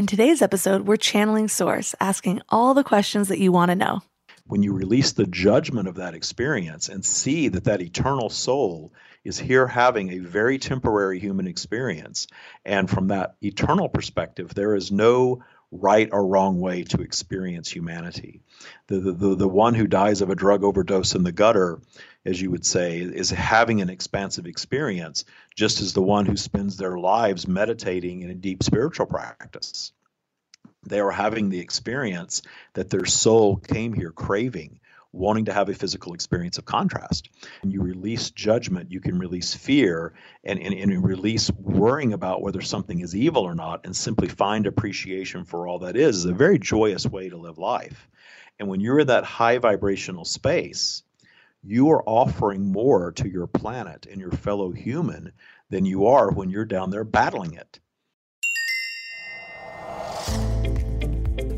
In today's episode, we're channeling Source, asking all the questions that you want to know. When you release the judgment of that experience and see that that eternal soul is here having a very temporary human experience, and from that eternal perspective, there is no right or wrong way to experience humanity. The, the, the, the one who dies of a drug overdose in the gutter as you would say, is having an expansive experience, just as the one who spends their lives meditating in a deep spiritual practice. They are having the experience that their soul came here craving, wanting to have a physical experience of contrast. And you release judgment, you can release fear and, and, and release worrying about whether something is evil or not and simply find appreciation for all that is, is a very joyous way to live life. And when you're in that high vibrational space, you are offering more to your planet and your fellow human than you are when you're down there battling it.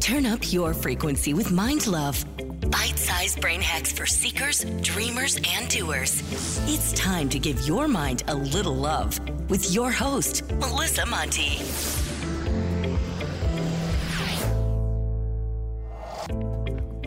Turn up your frequency with Mind Love. Bite sized brain hacks for seekers, dreamers, and doers. It's time to give your mind a little love with your host, Melissa Monte.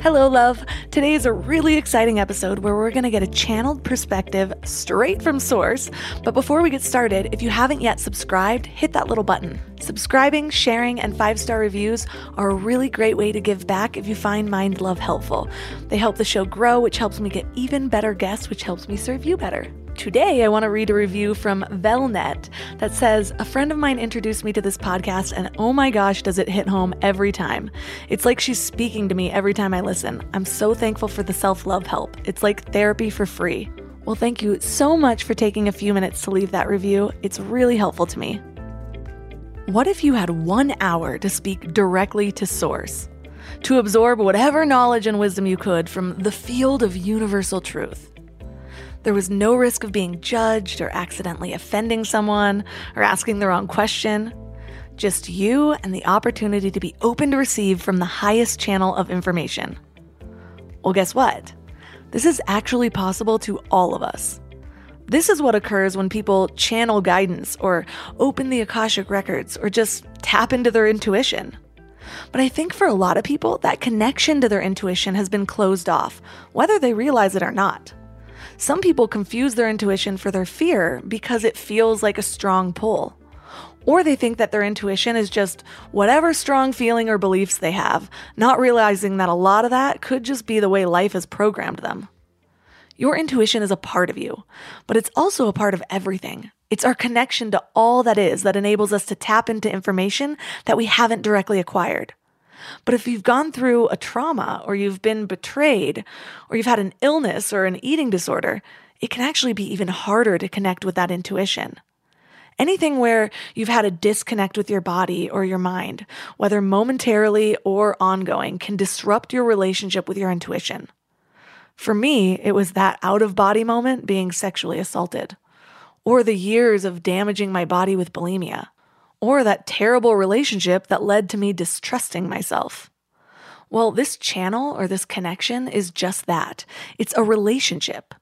Hello, love. Today is a really exciting episode where we're going to get a channeled perspective straight from source. But before we get started, if you haven't yet subscribed, hit that little button. Subscribing, sharing, and five star reviews are a really great way to give back if you find Mind Love helpful. They help the show grow, which helps me get even better guests, which helps me serve you better. Today, I want to read a review from Velnet that says A friend of mine introduced me to this podcast, and oh my gosh, does it hit home every time. It's like she's speaking to me every time I listen. I'm so thankful for the self love help. It's like therapy for free. Well, thank you so much for taking a few minutes to leave that review. It's really helpful to me. What if you had one hour to speak directly to Source? To absorb whatever knowledge and wisdom you could from the field of universal truth? There was no risk of being judged or accidentally offending someone or asking the wrong question. Just you and the opportunity to be open to receive from the highest channel of information. Well, guess what? This is actually possible to all of us. This is what occurs when people channel guidance or open the Akashic records or just tap into their intuition. But I think for a lot of people, that connection to their intuition has been closed off, whether they realize it or not. Some people confuse their intuition for their fear because it feels like a strong pull. Or they think that their intuition is just whatever strong feeling or beliefs they have, not realizing that a lot of that could just be the way life has programmed them. Your intuition is a part of you, but it's also a part of everything. It's our connection to all that is that enables us to tap into information that we haven't directly acquired. But if you've gone through a trauma or you've been betrayed or you've had an illness or an eating disorder, it can actually be even harder to connect with that intuition. Anything where you've had a disconnect with your body or your mind, whether momentarily or ongoing, can disrupt your relationship with your intuition. For me, it was that out of body moment being sexually assaulted, or the years of damaging my body with bulimia or that terrible relationship that led to me distrusting myself. Well, this channel or this connection is just that it's a relationship.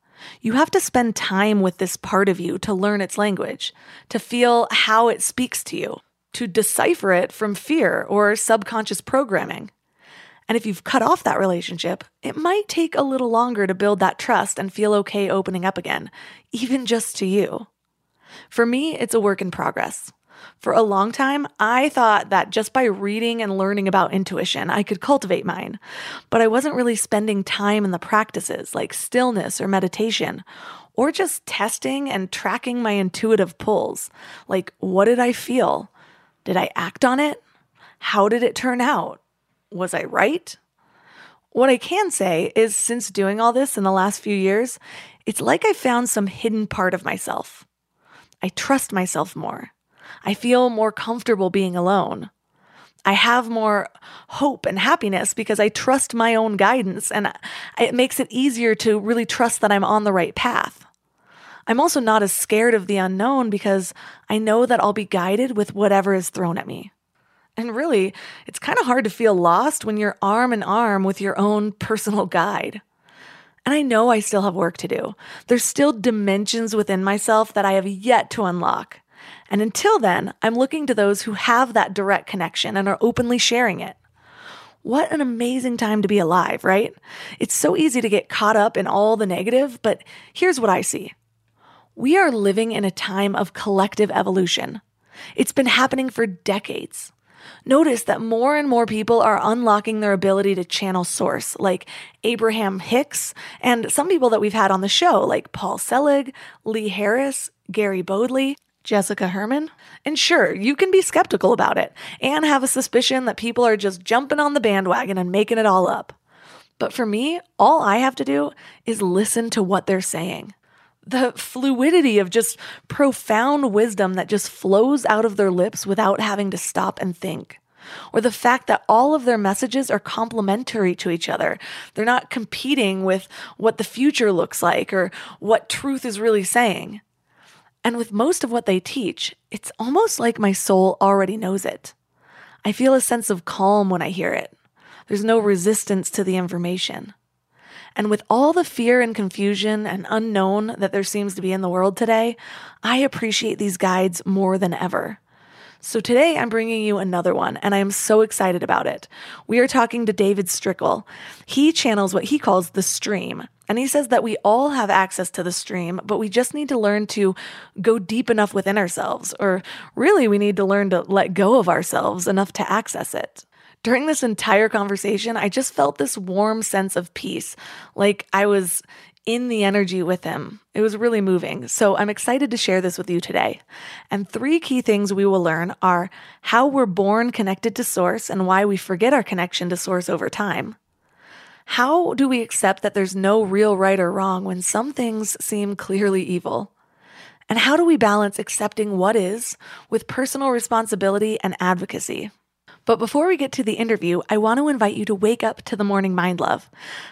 You have to spend time with this part of you to learn its language, to feel how it speaks to you, to decipher it from fear or subconscious programming. And if you've cut off that relationship, it might take a little longer to build that trust and feel okay opening up again, even just to you. For me, it's a work in progress. For a long time, I thought that just by reading and learning about intuition, I could cultivate mine. But I wasn't really spending time in the practices like stillness or meditation, or just testing and tracking my intuitive pulls. Like, what did I feel? Did I act on it? How did it turn out? Was I right? What I can say is, since doing all this in the last few years, it's like I found some hidden part of myself. I trust myself more. I feel more comfortable being alone. I have more hope and happiness because I trust my own guidance and it makes it easier to really trust that I'm on the right path. I'm also not as scared of the unknown because I know that I'll be guided with whatever is thrown at me. And really, it's kind of hard to feel lost when you're arm in arm with your own personal guide. And I know I still have work to do. There's still dimensions within myself that I have yet to unlock. And until then, I'm looking to those who have that direct connection and are openly sharing it. What an amazing time to be alive, right? It's so easy to get caught up in all the negative, but here's what I see. We are living in a time of collective evolution. It's been happening for decades. Notice that more and more people are unlocking their ability to channel source, like Abraham Hicks, and some people that we've had on the show, like Paul Selig, Lee Harris, Gary Bodley, Jessica Herman. And sure, you can be skeptical about it and have a suspicion that people are just jumping on the bandwagon and making it all up. But for me, all I have to do is listen to what they're saying the fluidity of just profound wisdom that just flows out of their lips without having to stop and think. Or the fact that all of their messages are complementary to each other. They're not competing with what the future looks like or what truth is really saying. And with most of what they teach, it's almost like my soul already knows it. I feel a sense of calm when I hear it. There's no resistance to the information. And with all the fear and confusion and unknown that there seems to be in the world today, I appreciate these guides more than ever. So today I'm bringing you another one, and I am so excited about it. We are talking to David Strickel. He channels what he calls the stream, and he says that we all have access to the stream, but we just need to learn to go deep enough within ourselves, or really, we need to learn to let go of ourselves enough to access it. During this entire conversation, I just felt this warm sense of peace, like I was in the energy with him. It was really moving. So I'm excited to share this with you today. And three key things we will learn are how we're born connected to Source and why we forget our connection to Source over time. How do we accept that there's no real right or wrong when some things seem clearly evil? And how do we balance accepting what is with personal responsibility and advocacy? But before we get to the interview, I want to invite you to wake up to the morning mind love.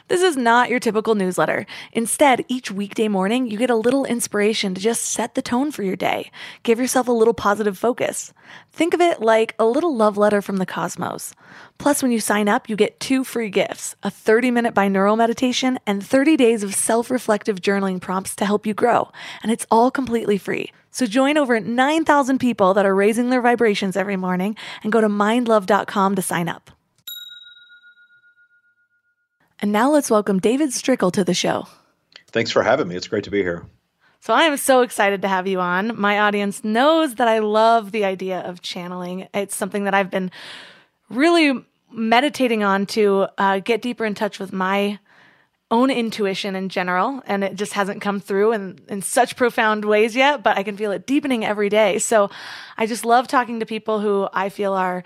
This is not your typical newsletter. Instead, each weekday morning, you get a little inspiration to just set the tone for your day. Give yourself a little positive focus. Think of it like a little love letter from the cosmos. Plus, when you sign up, you get two free gifts a 30 minute binaural meditation and 30 days of self reflective journaling prompts to help you grow. And it's all completely free. So join over 9,000 people that are raising their vibrations every morning and go to mindlove.com to sign up. And now let's welcome David Strickel to the show. Thanks for having me. It's great to be here. So I am so excited to have you on. My audience knows that I love the idea of channeling. It's something that I've been really meditating on to uh, get deeper in touch with my own intuition in general, and it just hasn't come through in, in such profound ways yet, but I can feel it deepening every day. So I just love talking to people who I feel are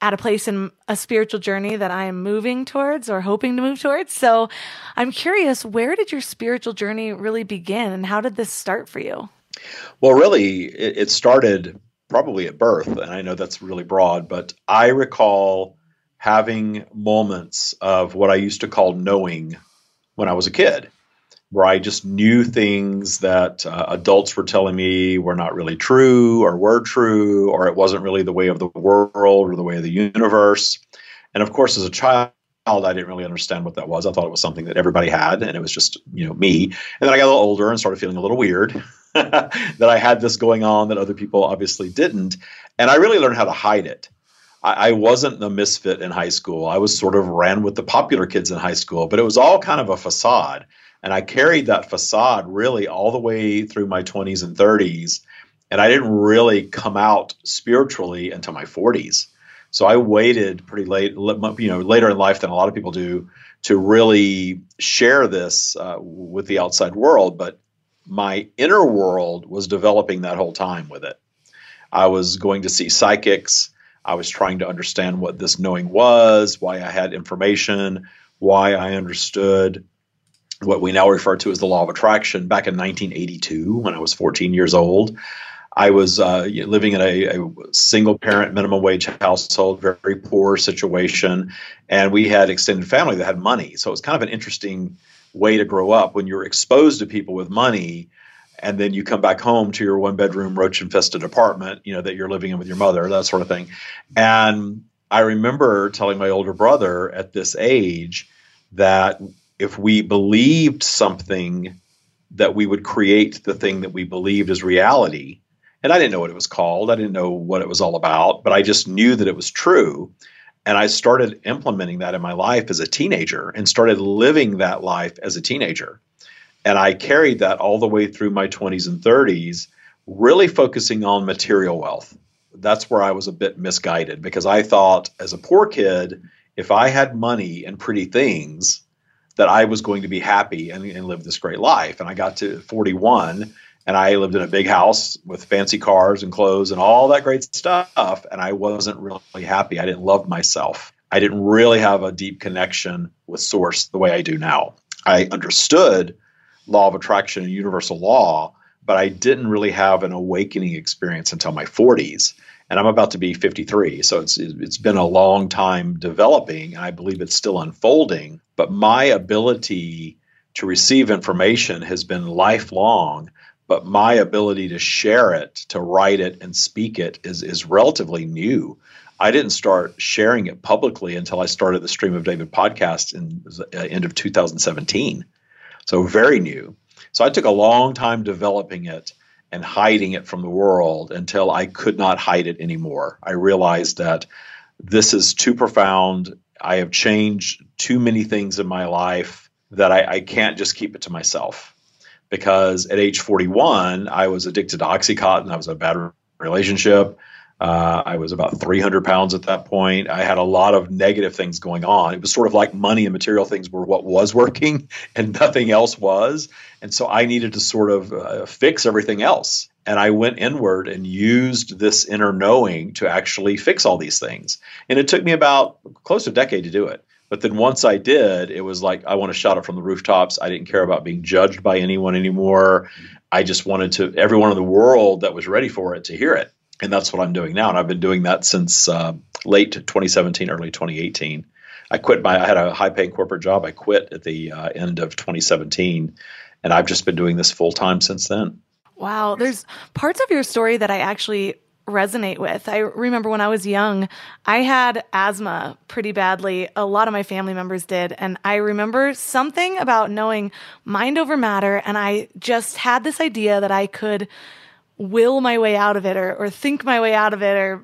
at a place in a spiritual journey that I am moving towards or hoping to move towards. So I'm curious, where did your spiritual journey really begin and how did this start for you? Well, really, it, it started probably at birth, and I know that's really broad, but I recall having moments of what I used to call knowing when I was a kid, where I just knew things that uh, adults were telling me were not really true or were true, or it wasn't really the way of the world or the way of the universe. And of course, as a child, I didn't really understand what that was. I thought it was something that everybody had, and it was just you know me. And then I got a little older and started feeling a little weird that I had this going on that other people obviously didn't, and I really learned how to hide it. I, I wasn't the misfit in high school. I was sort of ran with the popular kids in high school, but it was all kind of a facade. And I carried that facade really all the way through my 20s and 30s. And I didn't really come out spiritually until my 40s. So I waited pretty late, you know, later in life than a lot of people do to really share this uh, with the outside world. But my inner world was developing that whole time with it. I was going to see psychics. I was trying to understand what this knowing was, why I had information, why I understood what we now refer to as the law of attraction back in 1982 when I was 14 years old. I was uh, living in a, a, single parent minimum wage household, very poor situation, and we had extended family that had money. So it was kind of an interesting way to grow up when you're exposed to people with money, and then you come back home to your one bedroom roach infested apartment, you know that you're living in with your mother, that sort of thing. And I remember telling my older brother at this age that if we believed something that we would create the thing that we believed as reality and I didn't know what it was called. I didn't know what it was all about, but I just knew that it was true. And I started implementing that in my life as a teenager and started living that life as a teenager. And I carried that all the way through my 20s and 30s, really focusing on material wealth. That's where I was a bit misguided because I thought as a poor kid, if I had money and pretty things, that I was going to be happy and, and live this great life. And I got to 41 and I lived in a big house with fancy cars and clothes and all that great stuff. And I wasn't really happy. I didn't love myself. I didn't really have a deep connection with source the way I do now. I understood law of attraction and universal law, but I didn't really have an awakening experience until my 40s. And I'm about to be 53. So it's it's been a long time developing and I believe it's still unfolding, but my ability to receive information has been lifelong but my ability to share it, to write it and speak it is is relatively new. I didn't start sharing it publicly until I started the Stream of David podcast in the uh, end of 2017. So very new. So I took a long time developing it and hiding it from the world until I could not hide it anymore. I realized that this is too profound. I have changed too many things in my life that I, I can't just keep it to myself because at age 41, I was addicted to Oxycontin. I was in a bad relationship. Uh, I was about 300 pounds at that point. I had a lot of negative things going on. It was sort of like money and material things were what was working and nothing else was. And so I needed to sort of uh, fix everything else. And I went inward and used this inner knowing to actually fix all these things. And it took me about close to a decade to do it. But then once I did, it was like I want to shout it from the rooftops. I didn't care about being judged by anyone anymore. I just wanted to everyone in the world that was ready for it to hear it, and that's what I'm doing now. And I've been doing that since uh, late 2017, early 2018. I quit my I had a high paying corporate job. I quit at the uh, end of 2017, and I've just been doing this full time since then. Wow, there's parts of your story that I actually resonate with. I remember when I was young, I had asthma pretty badly. A lot of my family members did. And I remember something about knowing mind over matter. And I just had this idea that I could will my way out of it or, or think my way out of it or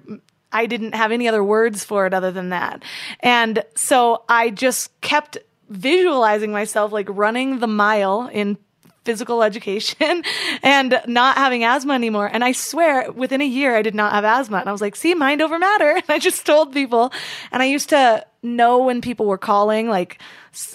I didn't have any other words for it other than that. And so I just kept visualizing myself like running the mile in physical education and not having asthma anymore. And I swear within a year, I did not have asthma. And I was like, see, mind over matter. And I just told people. And I used to know when people were calling, like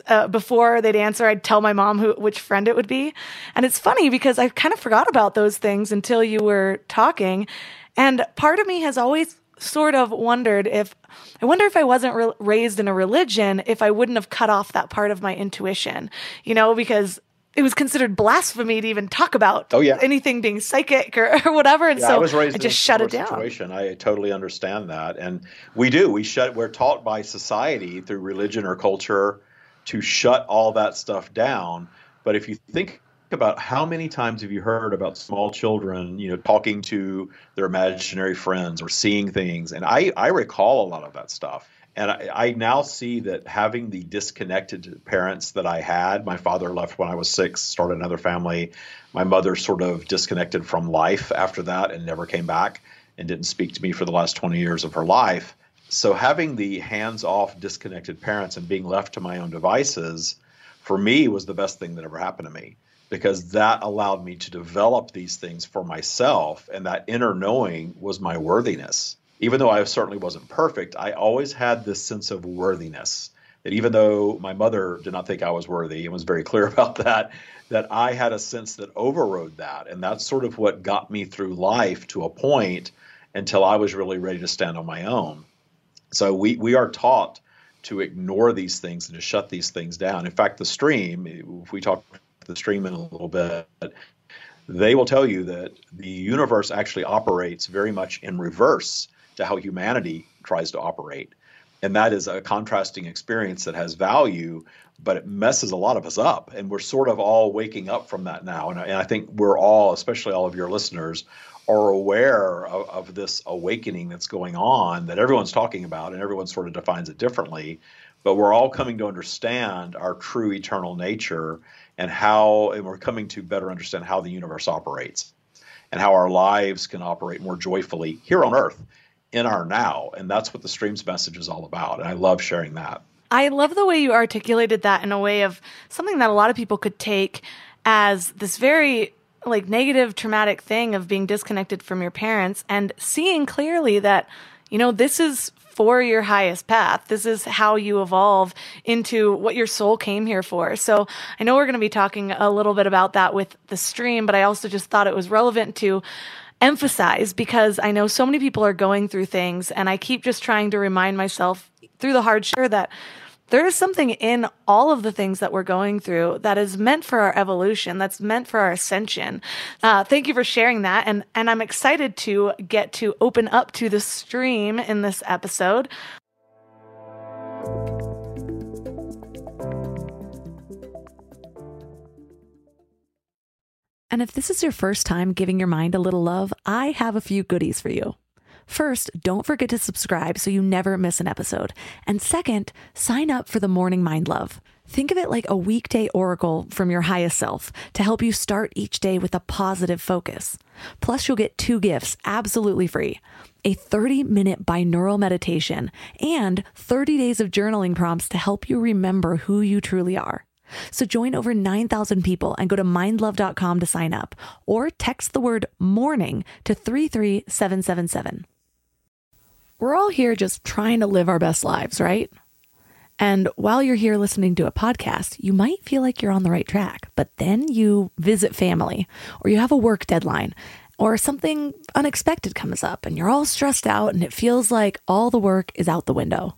uh, before they'd answer, I'd tell my mom who, which friend it would be. And it's funny because I kind of forgot about those things until you were talking. And part of me has always sort of wondered if I wonder if I wasn't re- raised in a religion, if I wouldn't have cut off that part of my intuition, you know, because it was considered blasphemy to even talk about oh, yeah. anything being psychic or, or whatever. And yeah, so I, was raised I just shut it down. Situation. I totally understand that. And we do. We shut we're taught by society through religion or culture to shut all that stuff down. But if you think about how many times have you heard about small children, you know, talking to their imaginary friends or seeing things? And I, I recall a lot of that stuff and I, I, now see that having the disconnected parents that I had, my father left when I was six, started another family. My mother sort of disconnected from life after that and never came back and didn't speak to me for the last 20 years of her life. So having the hands-off, disconnected parents and being left to my own devices, for me, was the best thing that ever happened to me because that allowed me to develop these things for myself, and that inner knowing was my worthiness even though I certainly wasn't perfect, I always had this sense of worthiness. That even though my mother did not think I was worthy and was very clear about that, that I had a sense that overrode that. And that's sort of what got me through life to a point until I was really ready to stand on my own. So we, we are taught to ignore these things and to shut these things down. In fact, the stream, if we talk the stream in a little bit, they will tell you that the universe actually operates very much in reverse to how humanity tries to operate. And that is a contrasting experience that has value, but it messes a lot of us up. And we're sort of all waking up from that now. And I, and I think we're all, especially all of your listeners, are aware of, of, this awakening that's going on that everyone's talking about and everyone sort of defines it differently. But we're all coming to understand our true eternal nature and how, and we're coming to better understand how the universe operates and how our lives can operate more joyfully here on earth in our now. And that's what the streams message is all about. And I love sharing that. I love the way you articulated that in a way of something that a lot of people could take as this very like negative traumatic thing of being disconnected from your parents and seeing clearly that you know this is for your highest path. This is how you evolve into what your soul came here for. So I know we're going to be talking a little bit about that with the stream, but I also just thought it was relevant to emphasize because I know so many people are going through things and I keep just trying to remind myself through the hard share that there is something in all of the things that we're going through that is meant for our evolution that's meant for our ascension. Uh, thank you for sharing that and and i'm excited to get to open up to the stream in this episode and if this is your first time giving your mind a little love i have a few goodies for you First, don't forget to subscribe so you never miss an episode. And second, sign up for the Morning Mind Love. Think of it like a weekday oracle from your highest self to help you start each day with a positive focus. Plus, you'll get two gifts absolutely free a 30 minute binaural meditation and 30 days of journaling prompts to help you remember who you truly are. So join over 9,000 people and go to mindlove.com to sign up or text the word morning to 33777. We're all here just trying to live our best lives, right? And while you're here listening to a podcast, you might feel like you're on the right track, but then you visit family or you have a work deadline or something unexpected comes up and you're all stressed out and it feels like all the work is out the window.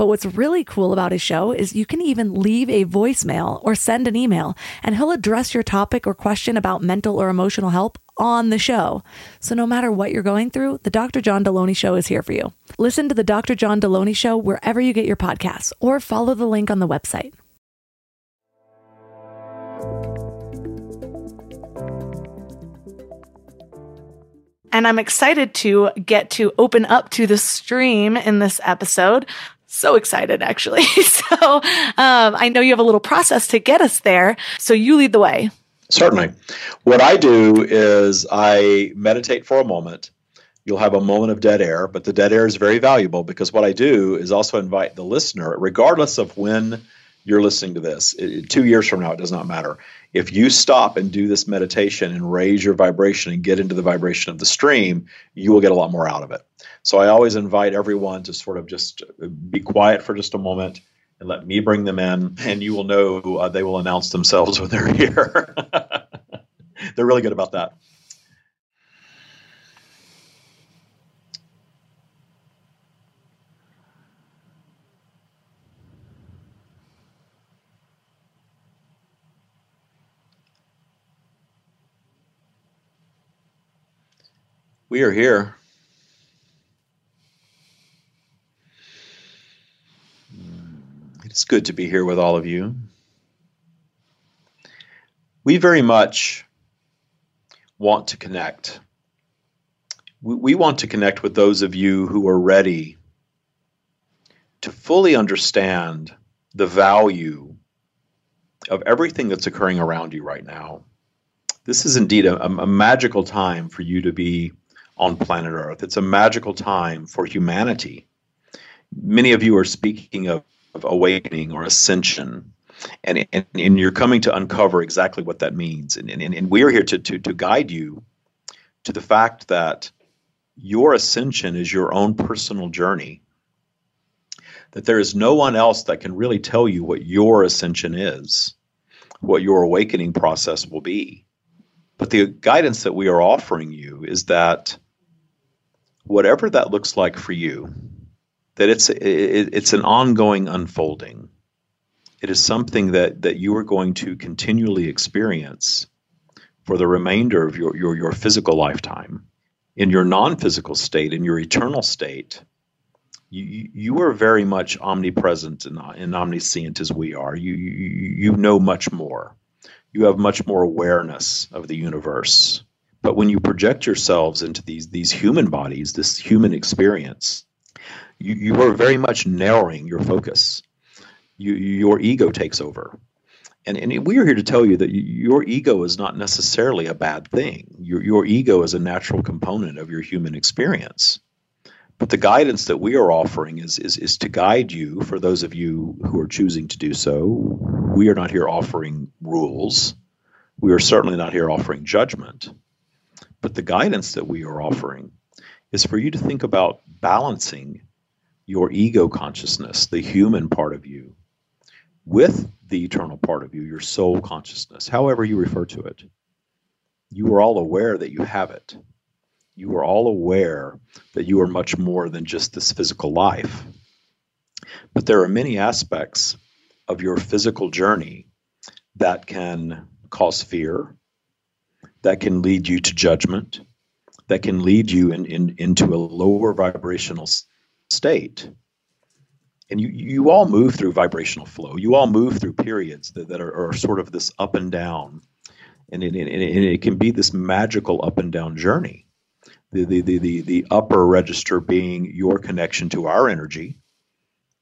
But what's really cool about his show is you can even leave a voicemail or send an email, and he'll address your topic or question about mental or emotional help on the show. So no matter what you're going through, the Dr. John Delony Show is here for you. Listen to the Dr. John Delony Show wherever you get your podcasts or follow the link on the website. And I'm excited to get to open up to the stream in this episode so excited actually. so um, I know you have a little process to get us there. So you lead the way. Certainly. What I do is I meditate for a moment. You'll have a moment of dead air, but the dead air is very valuable because what I do is also invite the listener, regardless of when you're listening to this, two years from now, it does not matter. If you stop and do this meditation and raise your vibration and get into the vibration of the stream, you will get a lot more out of it. So I always invite everyone to sort of just be quiet for just a moment and let me bring them in, and you will know uh, they will announce themselves when they're here. they're really good about that. We are here. It's good to be here with all of you. We very much want to connect. We, want to connect with those of you who are ready to fully understand the value of everything that's occurring around you right now. This is indeed a, a magical time for you to be on planet Earth. It's a magical time for humanity. Many of you are speaking of, of awakening or ascension. And, and, and, you're coming to uncover exactly what that means. And, and, and we're here to, to, to guide you to the fact that your ascension is your own personal journey, that there is no one else that can really tell you what your ascension is, what your awakening process will be. But the guidance that we are offering you is that whatever that looks like for you, that it's it, it's an ongoing unfolding. It is something that that you are going to continually experience for the remainder of your your, your physical lifetime. In your non-physical state, in your eternal state, you you are very much omnipresent and, and omniscient as we are. You, you you know much more. You have much more awareness of the universe. But when you project yourselves into these these human bodies, this human experience, you, you are very much narrowing your focus. You, your ego takes over. And, and we are here to tell you that your ego is not necessarily a bad thing. Your, your ego is a natural component of your human experience. But the guidance that we are offering is, is, is to guide you, for those of you who are choosing to do so. We are not here offering rules. We are certainly not here offering judgment. But the guidance that we are offering is for you to think about balancing your ego consciousness, the human part of you, with the eternal part of you, your soul consciousness, however you refer to it. You are all aware that you have it. You are all aware that you are much more than just this physical life. But there are many aspects of your physical journey that can cause fear, that can lead you to judgment, that can lead you in, in, into a lower vibrational state. And you, you all move through vibrational flow. You all move through periods that, that are, are sort of this up and down. And it, and it can be this magical up and down journey. The, the, the, the, the upper register being your connection to our energy,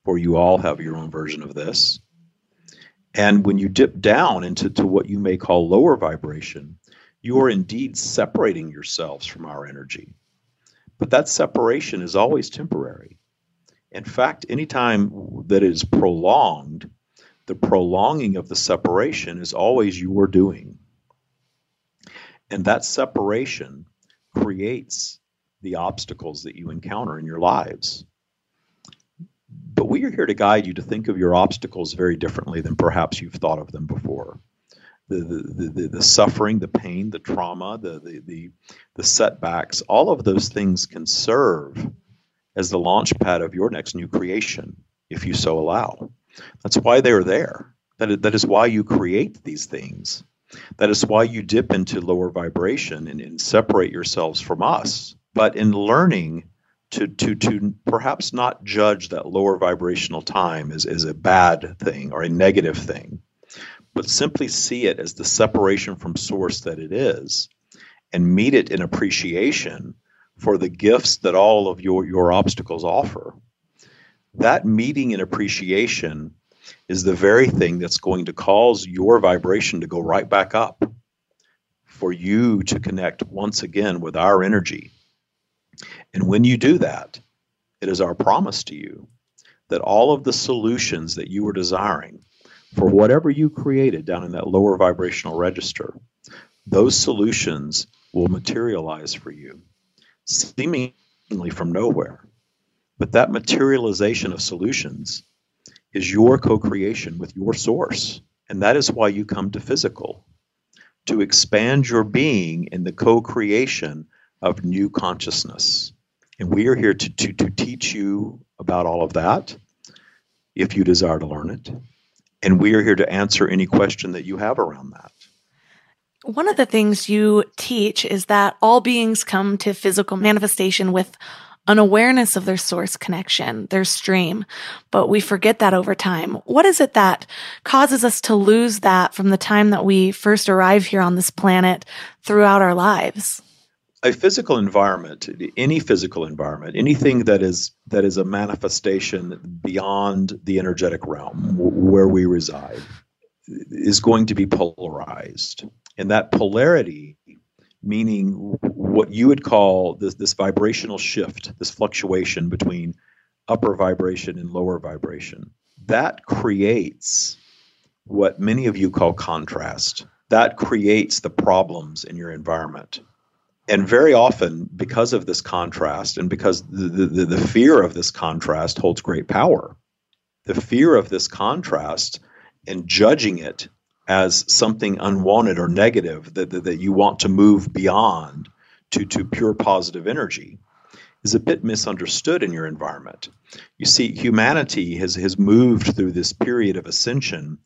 for you all have your own version of this. And when you dip down into to what you may call lower vibration, you are indeed separating yourselves from our energy. But that separation is always temporary. In fact, anytime that is prolonged, the prolonging of the separation is always your doing. And that separation creates the obstacles that you encounter in your lives. But we are here to guide you to think of your obstacles very differently than perhaps you've thought of them before the, the, the, the, suffering, the pain, the trauma, the, the, the, the setbacks, all of those things can serve as the launch pad of your next new creation, if you so allow. That's why they're there. That that is why you create these things. That is why you dip into lower vibration and, and separate yourselves from us. But in learning to, to, to perhaps not judge that lower vibrational time as, as a bad thing or a negative thing, but simply see it as the separation from source that it is and meet it in appreciation for the gifts that all of your, your obstacles offer. That meeting and appreciation is the very thing that's going to cause your vibration to go right back up for you to connect once again with our energy. And when you do that, it is our promise to you that all of the solutions that you are desiring for whatever you created down in that lower vibrational register, those solutions will materialize for you, seemingly from nowhere. But that materialization of solutions is your co creation with your source. And that is why you come to physical to expand your being in the co creation of new consciousness. And we are here to, to, to teach you about all of that if you desire to learn it. And we are here to answer any question that you have around that. One of the things you teach is that all beings come to physical manifestation with an awareness of their source connection, their stream, but we forget that over time. What is it that causes us to lose that from the time that we first arrive here on this planet throughout our lives? A physical environment any physical environment anything that is that is a manifestation beyond the energetic realm where we reside is going to be polarized. And that polarity meaning what you would call this, this vibrational shift this fluctuation between upper vibration and lower vibration that creates what many of you call contrast. That creates the problems in your environment And very often, because of this contrast and because the, the, the fear of this contrast holds great power, the fear of this contrast and judging it as something unwanted or negative that, that, that you want to move beyond to, to pure positive energy is a bit misunderstood in your environment. You see, humanity has, has moved through this period of ascension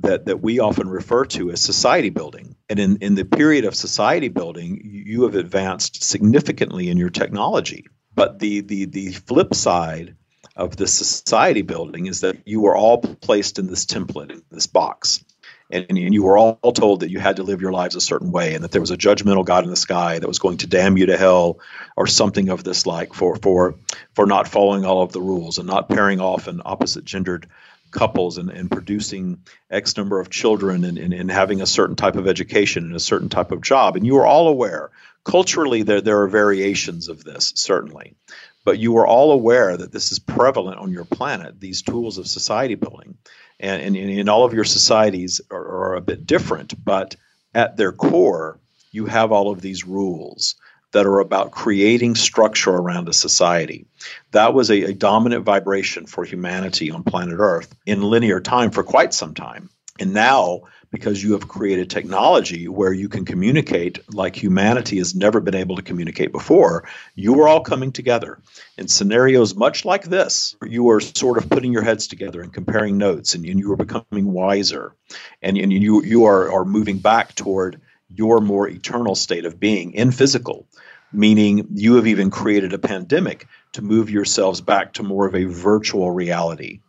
that, that we often refer to as society building. And in, in the period of society building, you have advanced significantly in your technology. But the, the, the flip side of the society building is that you were all placed in this template, in this box and, and you were all told that you had to live your lives a certain way and that there was a judgmental God in the sky that was going to damn you to hell or something of this like for for for not following all of the rules and not pairing off an opposite gendered couples and, and producing X number of children and, and, and having a certain type of education and a certain type of job. And you are all aware. Culturally, there, there are variations of this, certainly. But you are all aware that this is prevalent on your planet, these tools of society building and, and, all of your societies are, are a bit different, but at their core, you have all of these rules that are about creating structure around a society. That was a, a, dominant vibration for humanity on planet Earth in linear time for quite some time. And now because you have created technology where you can communicate like humanity has never been able to communicate before. You are all coming together in scenarios much like this. You are sort of putting your heads together and comparing notes, and, and you are becoming wiser, and, and you you are are moving back toward your more eternal state of being in physical. Meaning, you have even created a pandemic to move yourselves back to more of a virtual reality.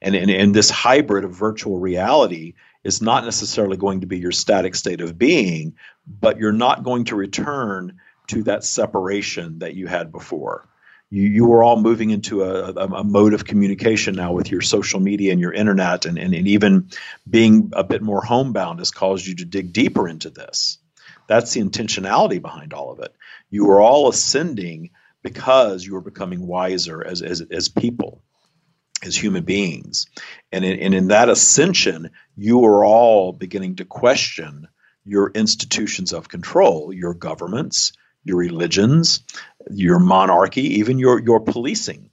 And in, in this hybrid of virtual reality, is not necessarily going to be your static state of being, but you're not going to return to that separation that you had before. You, you are all moving into a, a, a, mode of communication now with your social media and your internet, and, and, and even being a bit more homebound has caused you to dig deeper into this. That's the intentionality behind all of it. You are all ascending because you are becoming wiser as, as, as people as human beings. And in, and in that ascension, you are all beginning to question your institutions of control, your governments, your religions, your monarchy, even your, your policing.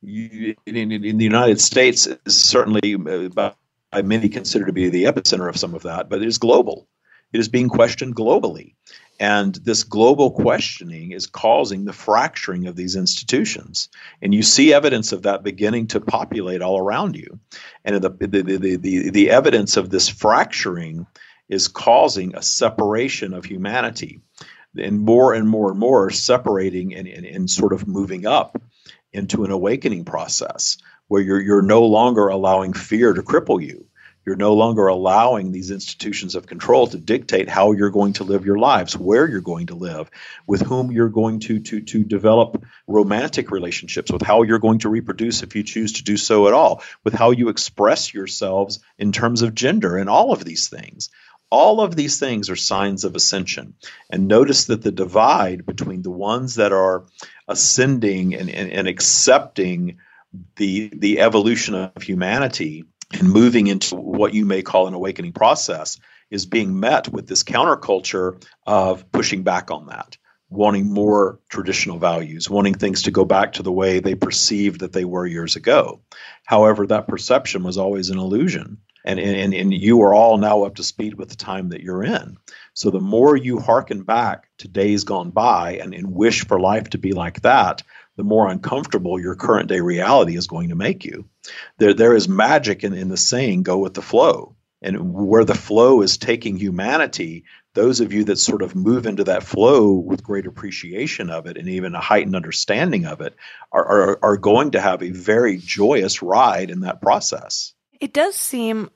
You, in, in, the United States, is certainly uh, by many considered to be the epicenter of some of that, but it is global. It is being questioned globally. And this global questioning is causing the fracturing of these institutions. And you see evidence of that beginning to populate all around you. And the, the, the, the, the evidence of this fracturing is causing a separation of humanity. And more and more and more separating and, and, and sort of moving up into an awakening process where you're, you're no longer allowing fear to cripple you you're no longer allowing these institutions of control to dictate how you're going to live your lives, where you're going to live, with whom you're going to, to, to develop romantic relationships, with how you're going to reproduce if you choose to do so at all, with how you express yourselves in terms of gender, and all of these things. All of these things are signs of ascension. And notice that the divide between the ones that are ascending and, and, and accepting the, the evolution of humanity and moving into what you may call an awakening process is being met with this counterculture of pushing back on that, wanting more traditional values, wanting things to go back to the way they perceived that they were years ago. However, that perception was always an illusion. And, and, and you are all now up to speed with the time that you're in. So the more you hearken back to days gone by and, and wish for life to be like that, the more uncomfortable your current day reality is going to make you. There, there is magic in, in the saying, go with the flow. And where the flow is taking humanity, those of you that sort of move into that flow with great appreciation of it and even a heightened understanding of it are, are, are going to have a very joyous ride in that process. It does seem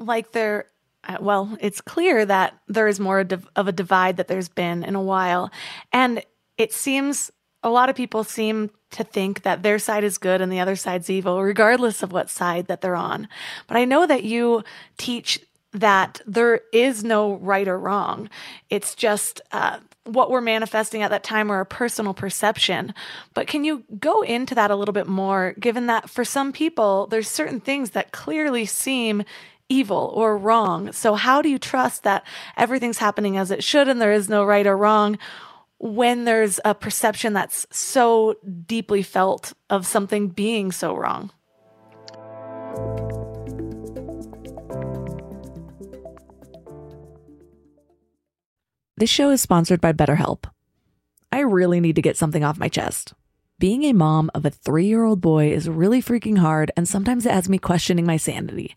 like there uh, well, it's clear that there is more of a divide that there's been in a while. And it seems a lot of people seem to think that their side is good and the other side's evil, regardless of what side that they're on. But I know that you teach that there is no right or wrong. It's just uh, what we're manifesting at that time or our personal perception. But can you go into that a little bit more, given that for some people, there's certain things that clearly seem evil or wrong. So, how do you trust that everything's happening as it should and there is no right or wrong? when there's a perception that's so deeply felt of something being so wrong. This show is sponsored by BetterHelp. I really need to get something off my chest. Being a mom of a three year old boy is really freaking hard, and sometimes it has me questioning my sanity.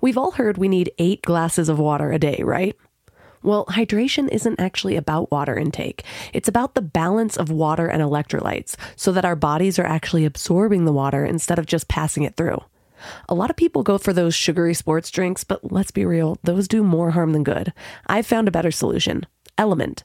We've all heard we need eight glasses of water a day, right? Well, hydration isn't actually about water intake. It's about the balance of water and electrolytes so that our bodies are actually absorbing the water instead of just passing it through. A lot of people go for those sugary sports drinks, but let's be real, those do more harm than good. I've found a better solution Element.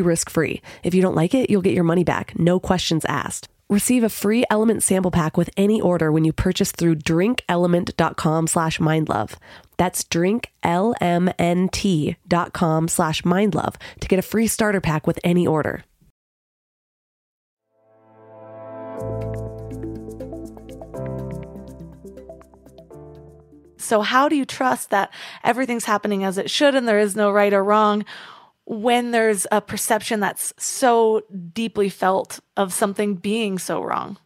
totally risk free. If you don't like it, you'll get your money back, no questions asked. Receive a free Element sample pack with any order when you purchase through drinkelement.com slash mindlove. That's drinklmnt.com slash mindlove to get a free starter pack with any order. So, how do you trust that everything's happening as it should and there is no right or wrong when there's a perception that's so deeply felt of something being so wrong?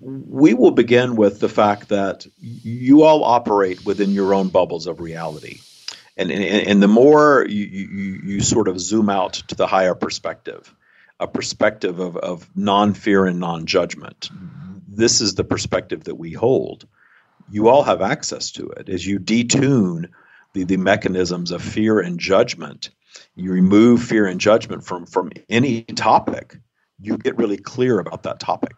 We will begin with the fact that you all operate within your own bubbles of reality. And, and, and the more you, you, you sort of zoom out to the higher perspective, a perspective of, of non fear and non judgment, this is the perspective that we hold. You all have access to it. As you detune the, the mechanisms of fear and judgment, you remove fear and judgment from from any topic you get really clear about that topic.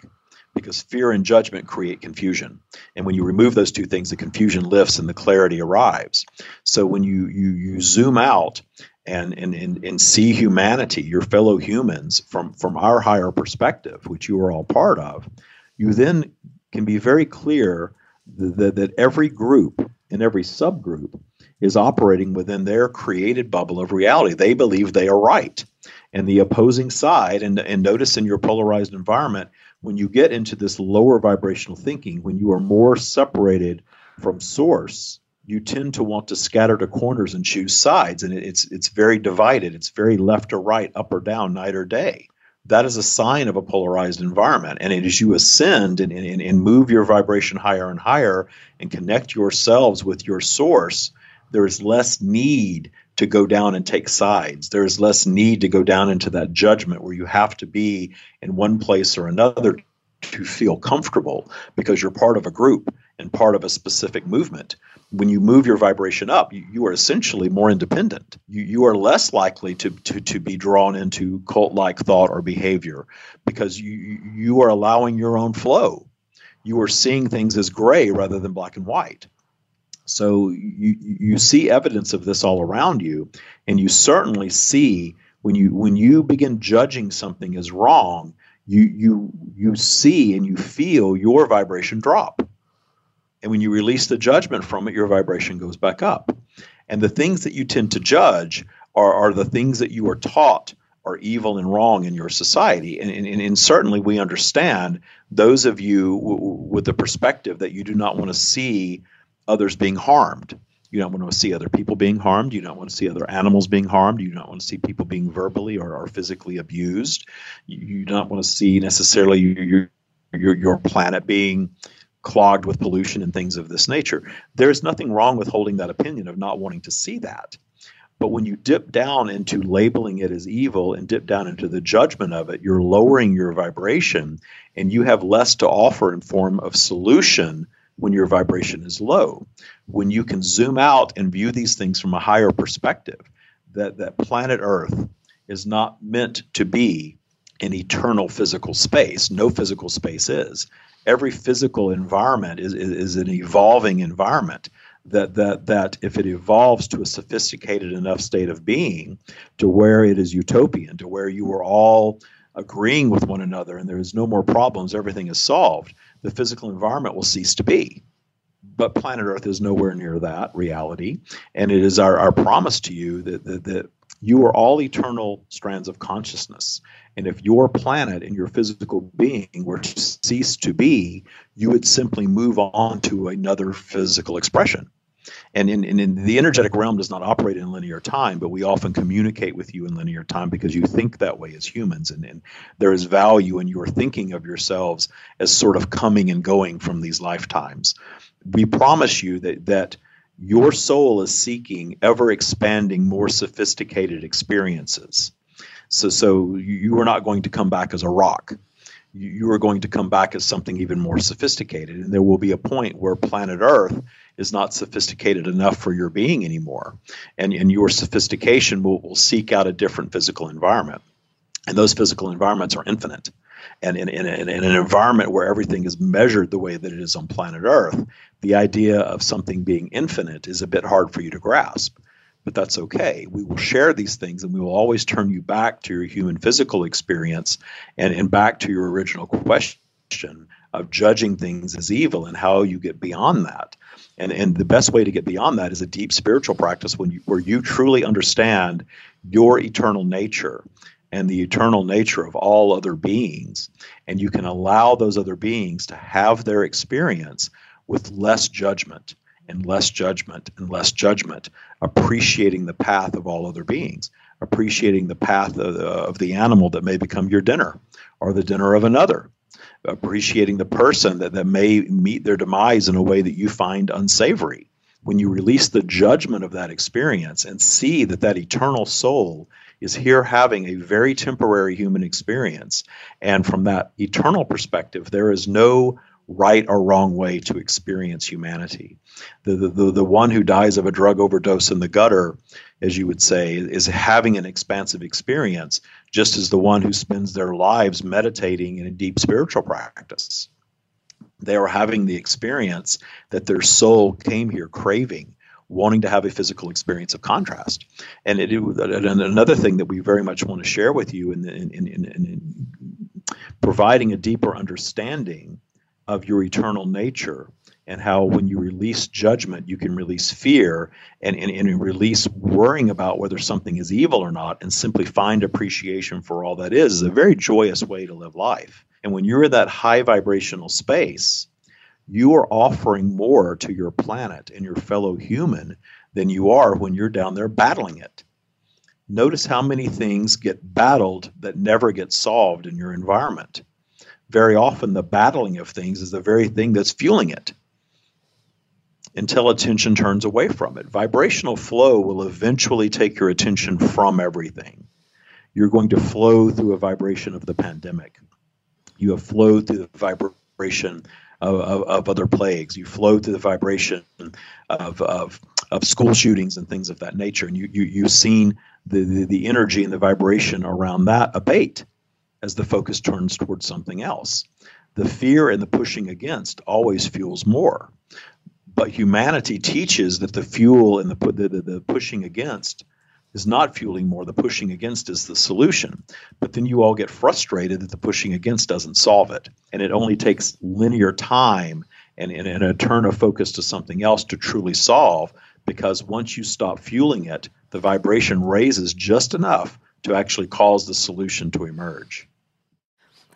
Because fear and judgment create confusion. And when you remove those two things the confusion lifts and the clarity arrives. So when you you you zoom out and and and, and see humanity your fellow humans from from our higher perspective which you are all part of you then can be very clear that, that every group and every subgroup is operating within their created bubble of reality. They believe they are right. And the opposing side, and, and notice in your polarized environment, when you get into this lower vibrational thinking, when you are more separated from source, you tend to want to scatter to corners and choose sides. And it's it's very divided. It's very left or right, up or down, night or day. That is a sign of a polarized environment. And as you ascend and, and, and move your vibration higher and higher and connect yourselves with your source, there is less need to go down and take sides. There is less need to go down into that judgment where you have to be in one place or another to feel comfortable because you're part of a group and part of a specific movement. When you move your vibration up, you, you are essentially more independent. You, you are less likely to, to, to be drawn into cult like thought or behavior because you, you are allowing your own flow. You are seeing things as gray rather than black and white. So you, you see evidence of this all around you, and you certainly see when you when you begin judging something as wrong, you you you see and you feel your vibration drop. And when you release the judgment from it, your vibration goes back up. And the things that you tend to judge are, are the things that you are taught are evil and wrong in your society. And, and, and certainly we understand those of you w- with the perspective that you do not want to see others being harmed. You don't want to see other people being harmed. You don't want to see other animals being harmed. You don't want to see people being verbally or, or physically abused. You, you don't want to see necessarily your, your, your planet being clogged with pollution and things of this nature. There's nothing wrong with holding that opinion of not wanting to see that. But when you dip down into labeling it as evil and dip down into the judgment of it, you're lowering your vibration and you have less to offer in form of solution when your vibration is low. When you can zoom out and view these things from a higher perspective, that, that planet Earth is not meant to be an eternal physical space. No physical space is every physical environment is, is, is, an evolving environment that, that, that if it evolves to a sophisticated enough state of being to where it is utopian, to where you are all agreeing with one another and there is no more problems, everything is solved, the physical environment will cease to be. But planet Earth is nowhere near that reality. And it is our, our promise to you that, that, that you are all eternal strands of consciousness. And if your planet and your physical being were to cease to be, you would simply move on to another physical expression. And in, in, in, the energetic realm does not operate in linear time, but we often communicate with you in linear time because you think that way as humans. And, and there is value in your thinking of yourselves as sort of coming and going from these lifetimes. We promise you that, that your soul is seeking ever expanding, more sophisticated experiences. So, so you are not going to come back as a rock. You are going to come back as something even more sophisticated. And there will be a point where planet Earth is not sophisticated enough for your being anymore. And, and your sophistication will, will seek out a different physical environment. And those physical environments are infinite. And in, in, in, in, an environment where everything is measured the way that it is on planet Earth, the idea of something being infinite is a bit hard for you to grasp but that's okay. We will share these things and we will always turn you back to your human physical experience and, and back to your original question of judging things as evil and how you get beyond that. And, and the best way to get beyond that is a deep spiritual practice when you, where you truly understand your eternal nature and the eternal nature of all other beings. And you can allow those other beings to have their experience with less judgment and less judgment and less judgment, appreciating the path of all other beings, appreciating the path of of the animal that may become your dinner or the dinner of another, appreciating the person that, that may meet their demise in a way that you find unsavory. When you release the judgment of that experience and see that that eternal soul is here having a very temporary human experience, and from that eternal perspective, there is no right or wrong way to experience humanity. The, the, the, one who dies of a drug overdose in the gutter, as you would say, is having an expansive experience, just as the one who spends their lives meditating in a deep spiritual practice. They are having the experience that their soul came here craving, wanting to have a physical experience of contrast. And, it, and another thing that we very much want to share with you in, in, in, in providing a deeper understanding of your eternal nature and how when you release judgment you can release fear and, and, and, release worrying about whether something is evil or not and simply find appreciation for all that is is a very joyous way to live life. And when you're in that high vibrational space you are offering more to your planet and your fellow human than you are when you're down there battling it. Notice how many things get battled that never get solved in your environment. Very often the battling of things is the very thing that's fueling it until attention turns away from it. Vibrational flow will eventually take your attention from everything. You're going to flow through a vibration of the pandemic. You have flowed through the vibration of, of, of other plagues. You flow through the vibration of, of, of school shootings and things of that nature. And you, you, you've seen the, the, the energy and the vibration around that abate as the focus turns towards something else. The fear and the pushing against always fuels more. But humanity teaches that the fuel and the, the, the, the pushing against is not fueling more. The pushing against is the solution. But then you all get frustrated that the pushing against doesn't solve it. And it only takes linear time and, and, and a turn of focus to something else to truly solve because once you stop fueling it, the vibration raises just enough to actually cause the solution to emerge.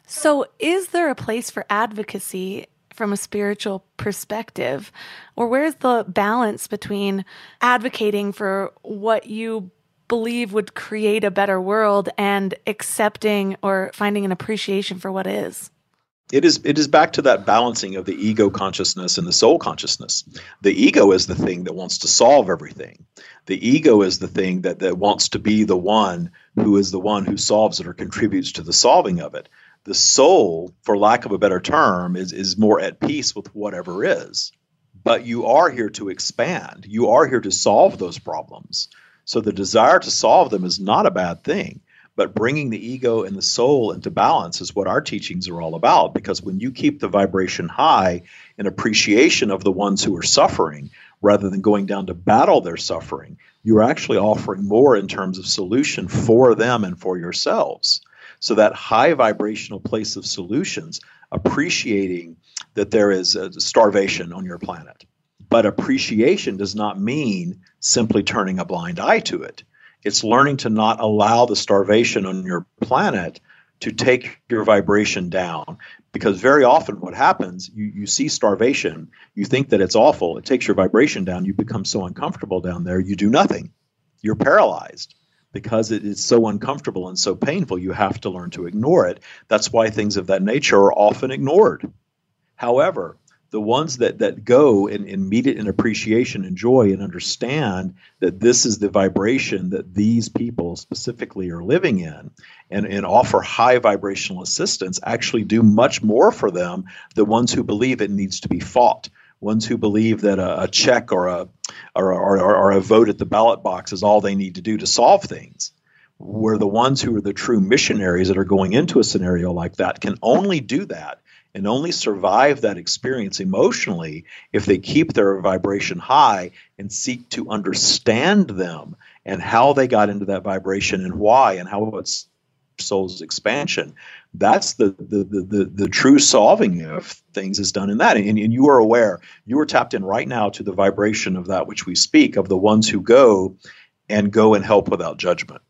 So, is there a place for advocacy from a spiritual perspective? Or where's the balance between advocating for what you believe would create a better world and accepting or finding an appreciation for what is? It is it is back to that balancing of the ego consciousness and the soul consciousness. The ego is the thing that wants to solve everything. The ego is the thing that, that wants to be the one who is the one who solves it or contributes to the solving of it. The soul, for lack of a better term, is, is more at peace with whatever is. But you are here to expand. You are here to solve those problems. So the desire to solve them is not a bad thing. But bringing the ego and the soul into balance is what our teachings are all about. Because when you keep the vibration high in appreciation of the ones who are suffering, rather than going down to battle their suffering, you're actually offering more in terms of solution for them and for yourselves. So that high vibrational place of solutions, appreciating that there is starvation on your planet. But appreciation does not mean simply turning a blind eye to it. It's learning to not allow the starvation on your planet to take your vibration down. Because very often, what happens, you, you see starvation, you think that it's awful, it takes your vibration down, you become so uncomfortable down there, you do nothing. You're paralyzed because it is so uncomfortable and so painful, you have to learn to ignore it. That's why things of that nature are often ignored. However, the ones that that go and, and meet it in appreciation and joy and understand that this is the vibration that these people specifically are living in and, and offer high vibrational assistance actually do much more for them the ones who believe it needs to be fought ones who believe that a, a check or a or, or, or a vote at the ballot box is all they need to do to solve things where the ones who are the true missionaries that are going into a scenario like that can only do that and only survive that experience emotionally if they keep their vibration high and seek to understand them and how they got into that vibration and why and how it's soul's expansion. That's the the, the the the, true solving of things is done in that. And, and you are aware, you are tapped in right now to the vibration of that which we speak, of the ones who go and go and help without judgment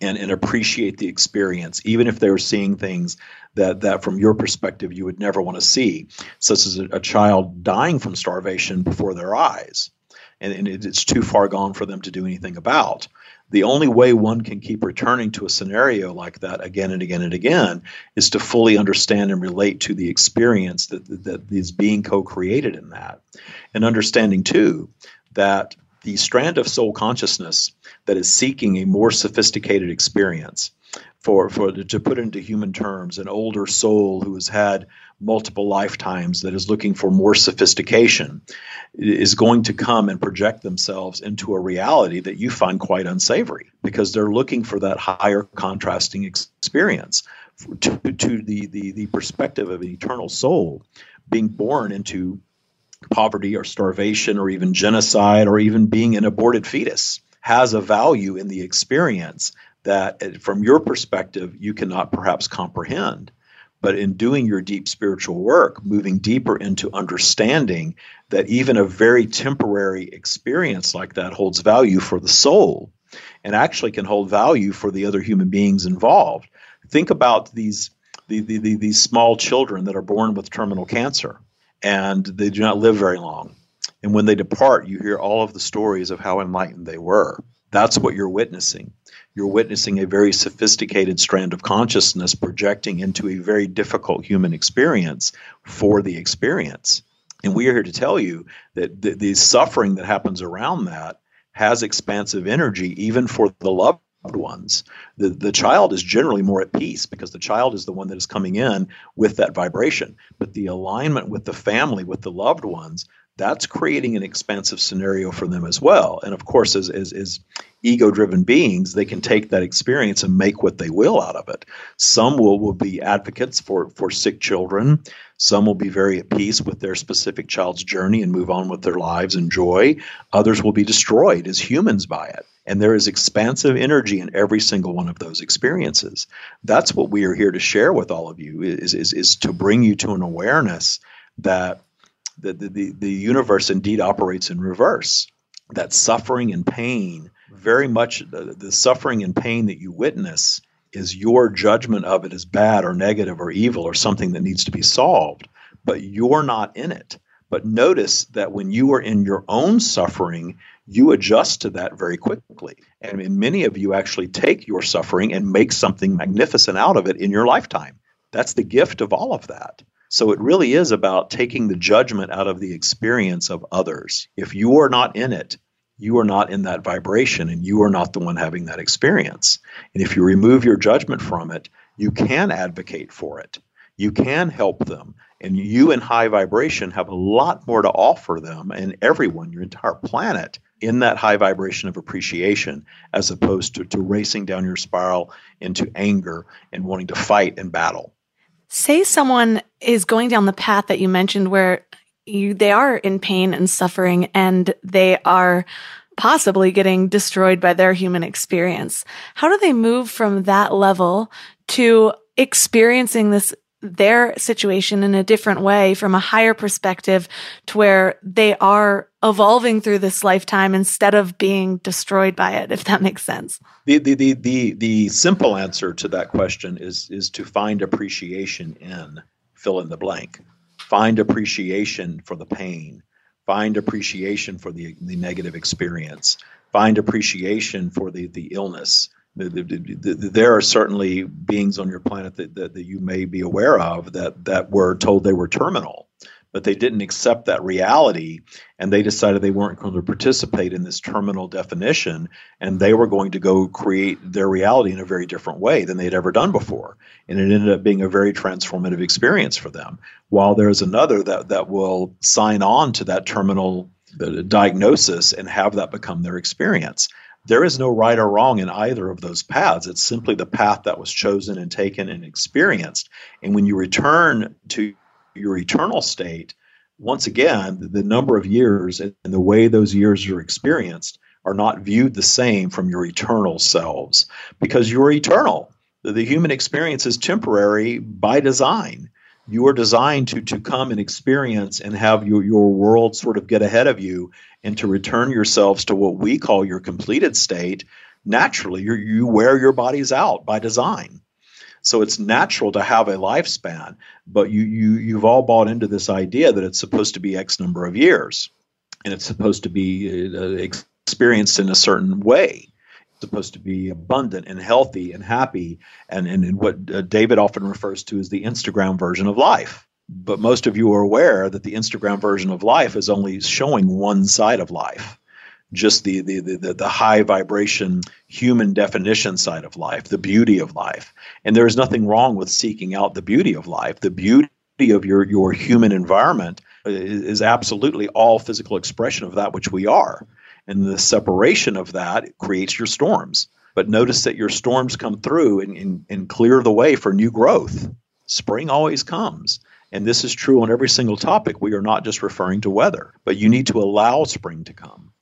and, and appreciate the experience, even if they're seeing things that, that from your perspective you would never want to see, such as a, a child dying from starvation before their eyes. And, and it, it's too far gone for them to do anything about. The only way one can keep returning to a scenario like that again and again and again is to fully understand and relate to the experience that, that, is being co created in that. And understanding, too, that the strand of soul consciousness that is seeking a more sophisticated experience for, for to put into human terms an older soul who has had multiple lifetimes that is looking for more sophistication is going to come and project themselves into a reality that you find quite unsavory because they're looking for that higher contrasting experience to, to the, the, the perspective of an eternal soul being born into poverty or starvation or even genocide or even being an aborted fetus has a value in the experience that, uh, from your perspective, you cannot perhaps comprehend. But in doing your deep spiritual work, moving deeper into understanding that even a very temporary experience like that holds value for the soul and actually can hold value for the other human beings involved. Think about these, the, the, the, these small children that are born with terminal cancer and they do not live very long. And when they depart, you hear all of the stories of how enlightened they were. That's what you're witnessing. You're witnessing a very sophisticated strand of consciousness projecting into a very difficult human experience for the experience. And we are here to tell you that the, the suffering that happens around that has expansive energy, even for the loved ones. The, the child is generally more at peace because the child is the one that is coming in with that vibration. But the alignment with the family, with the loved ones, that's creating an expansive scenario for them as well. And of course, as, as, as ego driven beings, they can take that experience and make what they will out of it. Some will, will be advocates for, for sick children. Some will be very at peace with their specific child's journey and move on with their lives and joy. Others will be destroyed as humans by it. And there is expansive energy in every single one of those experiences. That's what we are here to share with all of you is, is, is to bring you to an awareness that the, the, the universe indeed operates in reverse. That suffering and pain, very much the, the suffering and pain that you witness is your judgment of it as bad or negative or evil or something that needs to be solved, but you're not in it. But notice that when you are in your own suffering, you adjust to that very quickly. And mean, many of you actually take your suffering and make something magnificent out of it in your lifetime. That's the gift of all of that. So it really is about taking the judgment out of the experience of others. If you are not in it, you are not in that vibration and you are not the one having that experience. And if you remove your judgment from it, you can advocate for it. You can help them. And you in high vibration have a lot more to offer them and everyone, your entire planet, in that high vibration of appreciation, as opposed to, to racing down your spiral into anger and wanting to fight and battle say someone is going down the path that you mentioned where you, they are in pain and suffering and they are possibly getting destroyed by their human experience. How do they move from that level to experiencing this their situation in a different way from a higher perspective to where they are evolving through this lifetime instead of being destroyed by it if that makes sense the the the the, the simple answer to that question is is to find appreciation in fill in the blank find appreciation for the pain find appreciation for the the negative experience find appreciation for the the illness. The, the, the, there are certainly beings on your planet that, that, that, you may be aware of that, that were told they were terminal, but they didn't accept that reality and they decided they weren't going to participate in this terminal definition and they were going to go create their reality in a very different way than they'd ever done before. And it ended up being a very transformative experience for them. While there's another that, that will sign on to that terminal diagnosis and have that become their experience there is no right or wrong in either of those paths. It's simply the path that was chosen and taken and experienced. And when you return to your eternal state, once again, the number of years and the way those years are experienced are not viewed the same from your eternal selves because you're eternal. The human experience is temporary by design. You are designed to to come and experience and have your, your world sort of get ahead of you and to return yourselves to what we call your completed state. Naturally you you wear your bodies out by design so it's natural to have a lifespan but you you you've all bought into this idea that it's supposed to be x number of years and it's supposed to be uh, experienced in a certain way supposed to be abundant and healthy and happy and, and, and what uh, David often refers to as the Instagram version of life. But most of you are aware that the Instagram version of life is only showing one side of life, just the, the, the, the high vibration human definition side of life, the beauty of life. And there is nothing wrong with seeking out the beauty of life. The beauty of your, your human environment is, is absolutely all physical expression of that which we are. And the separation of that creates your storms. But notice that your storms come through and, and, and clear the way for new growth. Spring always comes. And this is true on every single topic. We are not just referring to weather, but you need to allow spring to come.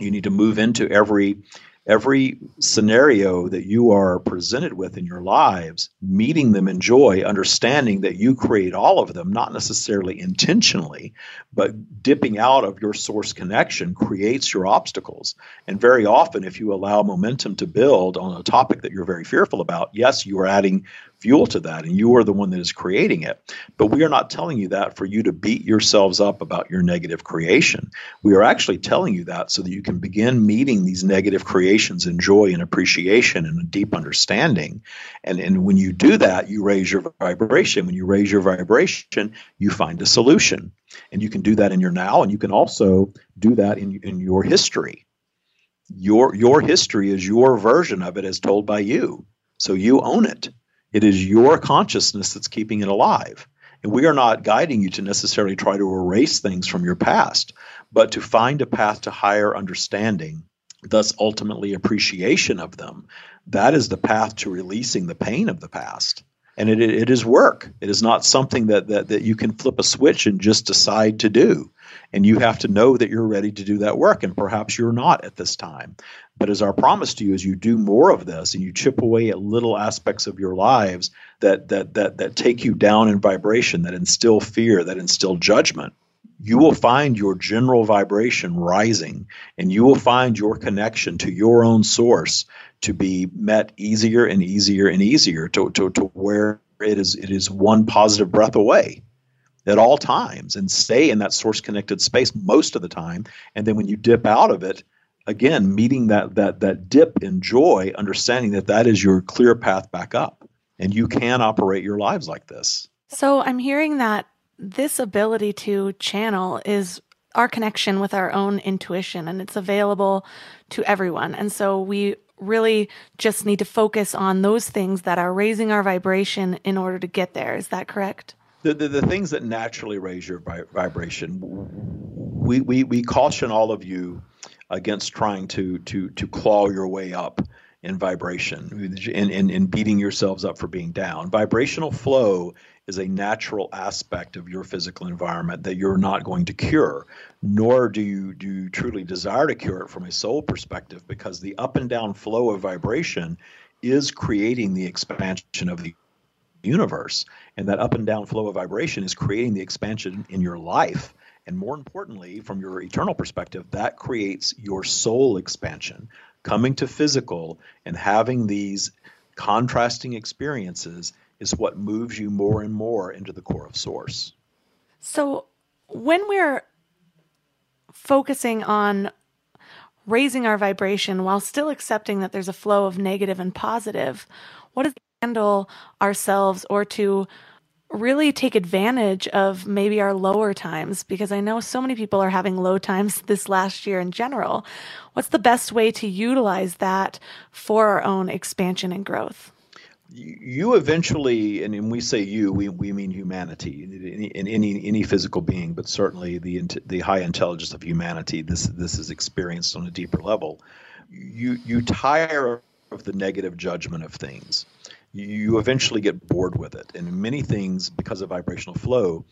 You need to move into every every scenario that you are presented with in your lives, meeting them in joy, understanding that you create all of them, not necessarily intentionally, but dipping out of your source connection creates your obstacles. And very often, if you allow momentum to build on a topic that you're very fearful about, yes, you are adding fuel to that and you are the one that is creating it. But we are not telling you that for you to beat yourselves up about your negative creation. We are actually telling you that so that you can begin meeting these negative creations in joy and appreciation and a deep understanding. And and when you do that you raise your vibration. When you raise your vibration you find a solution. And you can do that in your now and you can also do that in in your history. Your your history is your version of it as told by you. So you own it. It is your consciousness that's keeping it alive. And we are not guiding you to necessarily try to erase things from your past, but to find a path to higher understanding, thus ultimately appreciation of them. That is the path to releasing the pain of the past. And it, it is work. It is not something that, that, that you can flip a switch and just decide to do. And you have to know that you're ready to do that work. And perhaps you're not at this time. But as our promise to you, as you do more of this and you chip away at little aspects of your lives that that that that take you down in vibration, that instill fear, that instill judgment, you will find your general vibration rising and you will find your connection to your own source to be met easier and easier and easier to, to, to where it is it is one positive breath away at all times and stay in that source connected space most of the time. And then when you dip out of it again meeting that that that dip in joy understanding that that is your clear path back up and you can operate your lives like this. So i'm hearing that this ability to channel is our connection with our own intuition and it's available to everyone. And so we really just need to focus on those things that are raising our vibration in order to get there. Is that correct? The, the, the things that naturally raise your vi- vibration we, we, we caution all of you against trying to to to claw your way up in vibration in, in, in beating yourselves up for being down. Vibrational flow is a natural aspect of your physical environment that you're not going to cure, nor do you do you truly desire to cure it from a soul perspective, because the up and down flow of vibration is creating the expansion of the universe. And that up and down flow of vibration is creating the expansion in your life. And more importantly, from your eternal perspective, that creates your soul expansion. Coming to physical and having these contrasting experiences is what moves you more and more into the core of source. So, when we're focusing on raising our vibration while still accepting that there's a flow of negative and positive, what is handle ourselves or to really take advantage of maybe our lower times because I know so many people are having low times this last year in general. What's the best way to utilize that for our own expansion and growth? You eventually, and when we say you, we, we mean humanity in, in any any physical being, but certainly the the high intelligence of humanity. This this is experienced on a deeper level. You you tire of the negative judgment of things you eventually get bored with it. And many things, because of vibrational flow,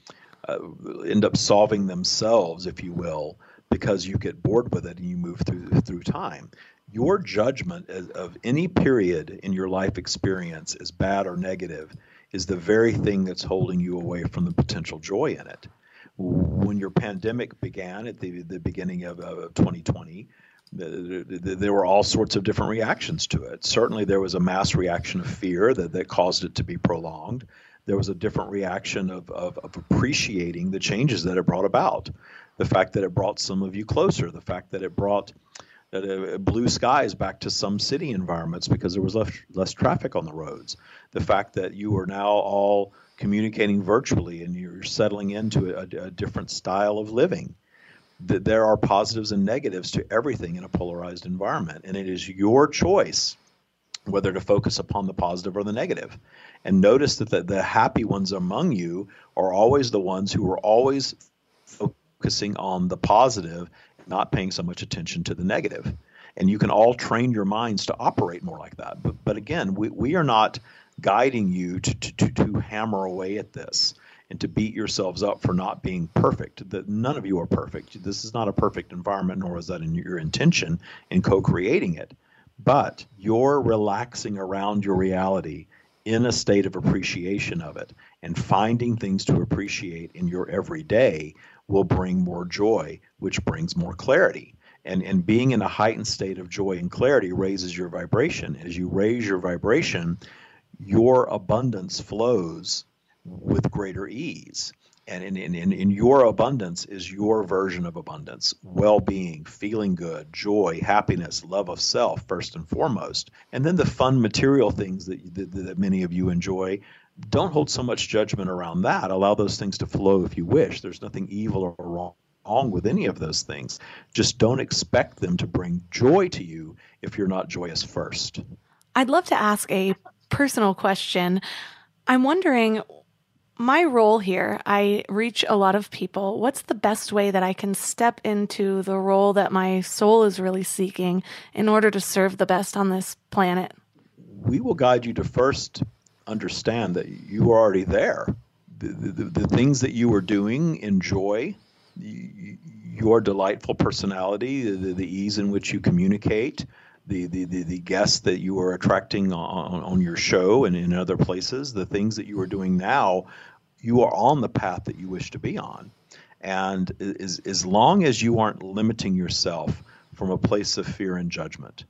uh, end up solving themselves, if you will, because you get bored with it and you move through through time. Your judgment of any period in your life experience, as bad or negative, is the very thing that's holding you away from the potential joy in it. When your pandemic began at the, the beginning of, of 2020, there were all sorts of different reactions to it. Certainly, there was a mass reaction of fear that, that caused it to be prolonged. There was a different reaction of, of, of, appreciating the changes that it brought about. The fact that it brought some of you closer, the fact that it brought uh, blue skies back to some city environments because there was less, less traffic on the roads. The fact that you are now all communicating virtually and you're settling into a, a different style of living that there are positives and negatives to everything in a polarized environment, and it is your choice whether to focus upon the positive or the negative. And notice that the, the happy ones among you are always the ones who are always focusing on the positive, not paying so much attention to the negative. And you can all train your minds to operate more like that. But, but again, we, we are not guiding you to, to, to, to hammer away at this and to beat yourselves up for not being perfect. That none of you are perfect. This is not a perfect environment, nor is that in your intention in co-creating it. But you're relaxing around your reality in a state of appreciation of it and finding things to appreciate in your everyday will bring more joy, which brings more clarity. And, and being in a heightened state of joy and clarity raises your vibration. As you raise your vibration, your abundance flows with greater ease. And in, in, in your abundance is your version of abundance well being, feeling good, joy, happiness, love of self, first and foremost. And then the fun material things that, that, that many of you enjoy. Don't hold so much judgment around that. Allow those things to flow if you wish. There's nothing evil or wrong wrong with any of those things. Just don't expect them to bring joy to you if you're not joyous first. I'd love to ask a personal question. I'm wondering my role here, I reach a lot of people. What's the best way that I can step into the role that my soul is really seeking in order to serve the best on this planet? We will guide you to first understand that you are already there. The, the, the things that you are doing, enjoy, your delightful personality, the, the ease in which you communicate, the, the, the, the, guests that you are attracting on, on your show and in other places, the things that you are doing now you are on the path that you wish to be on. And as, as long as you aren't limiting yourself from a place of fear and judgment,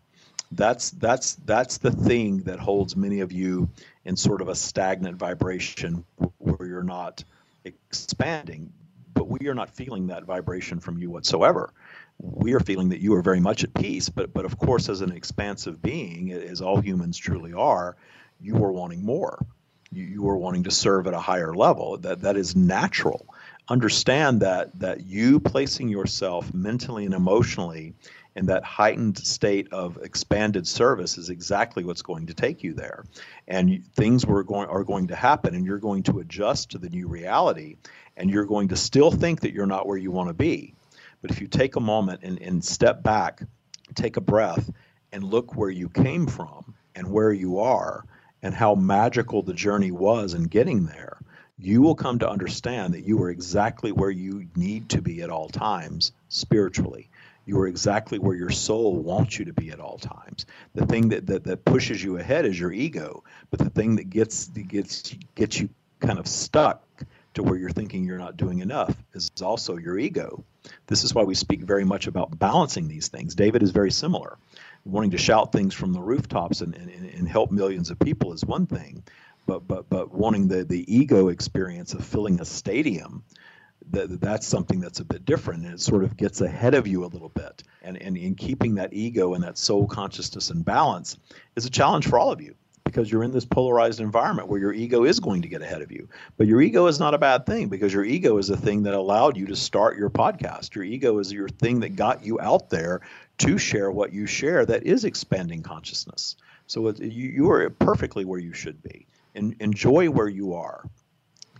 that's that's that's the thing that holds many of you in sort of a stagnant vibration where you're not expanding but we are not feeling that vibration from you whatsoever we are feeling that you are very much at peace but but of course as an expansive being as all humans truly are you are wanting more you, you are wanting to serve at a higher level. That that is natural. Understand that that you placing yourself mentally and emotionally in that heightened state of expanded service is exactly what's going to take you there. And things were going are going to happen, and you're going to adjust to the new reality, and you're going to still think that you're not where you want to be. But if you take a moment and, and step back, take a breath, and look where you came from and where you are, and how magical the journey was in getting there, you will come to understand that you are exactly where you need to be at all times spiritually. You are exactly where your soul wants you to be at all times. The thing that, that, that pushes you ahead is your ego, but the thing that gets that gets gets you kind of stuck to where you're thinking you're not doing enough is also your ego. This is why we speak very much about balancing these things. David is very similar. Wanting to shout things from the rooftops and, and, and help millions of people is one thing, but but but wanting the the ego experience of filling a stadium that that's something that's a bit different and it sort of gets ahead of you a little bit. And, and in keeping that ego and that soul consciousness in balance is a challenge for all of you because you're in this polarized environment where your ego is going to get ahead of you. But your ego is not a bad thing because your ego is the thing that allowed you to start your podcast. Your ego is your thing that got you out there to share what you share that is expanding consciousness. So you, you are perfectly where you should be. En- enjoy where you are.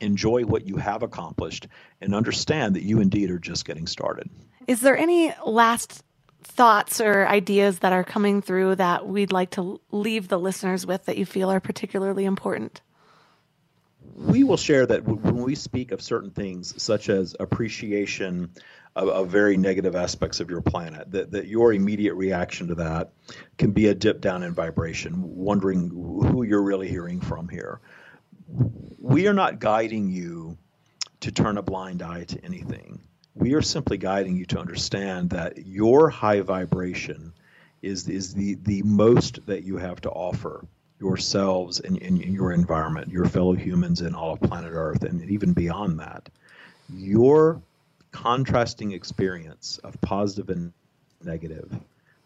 Enjoy what you have accomplished and understand that you indeed are just getting started. Is there any last thoughts or ideas that are coming through that we'd like to leave the listeners with that you feel are particularly important? We will share that when we speak of certain things, such as appreciation of, of, very negative aspects of your planet, that, that your immediate reaction to that can be a dip down in vibration, wondering who you're really hearing from here. We are not guiding you to turn a blind eye to anything we are simply guiding you to understand that your high vibration is, is the, the most that you have to offer yourselves and, in your environment, your fellow humans and all of planet Earth, and even beyond that. Your contrasting experience of positive and negative,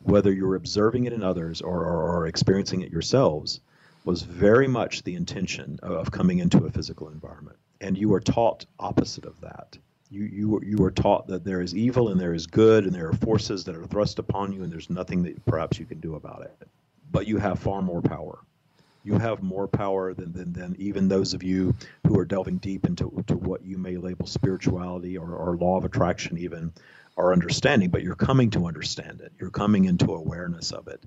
whether you're observing it in others or, or, or experiencing it yourselves, was very much the intention of coming into a physical environment. And you are taught opposite of that you you you are taught that there is evil and there is good and there are forces that are thrust upon you and there's nothing that perhaps you can do about it. But you have far more power. You have more power than, than, than even those of you who are delving deep into to what you may label spirituality or, or law of attraction even are understanding but you're coming to understand it. You're coming into awareness of it.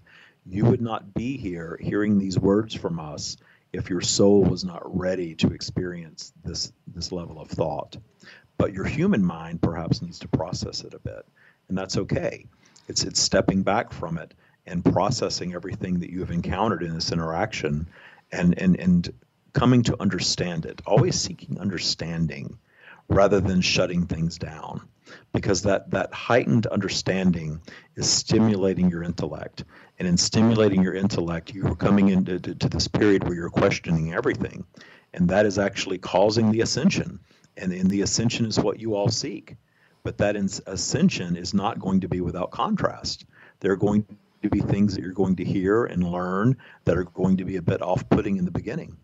You would not be here hearing these words from us if your soul was not ready to experience this this level of thought but your human mind perhaps needs to process it a bit, and that's okay. It's it's stepping back from it and processing everything that you have encountered in this interaction, and and and coming to understand it. Always seeking understanding rather than shutting things down because that that heightened understanding is stimulating your intellect and in stimulating your intellect you're coming into to, to this period where you're questioning everything and that is actually causing the ascension and, the ascension is what you all seek. But that ascension is not going to be without contrast. There are going to be things that you're going to hear and learn that are going to be a bit off putting in the beginning.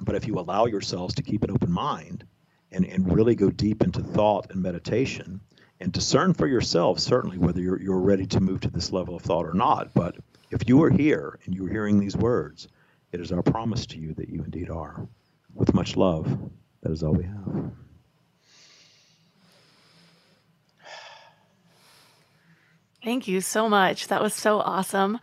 But if you allow yourselves to keep an open mind and, and really go deep into thought and meditation, and discern for yourself certainly whether you're, you're ready to move to this level of thought or not. But if you are here and you're hearing these words, it is our promise to you that you indeed are. With much love, that is all we have. Thank you so much. That was so awesome.